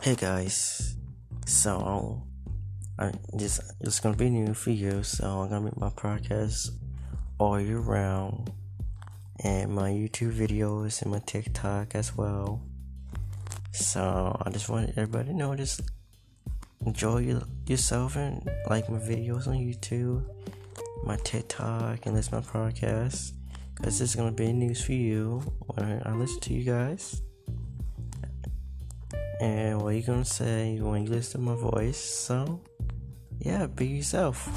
Hey guys, so I just it's gonna be new for you. So I'm gonna make my podcast all year round, and my YouTube videos and my TikTok as well. So I just want everybody to know just enjoy your, yourself and like my videos on YouTube, my TikTok, and listen my podcast. Cause this is gonna be news for you when I listen to you guys. And what you gonna say when you listen to my voice? So, yeah, be yourself.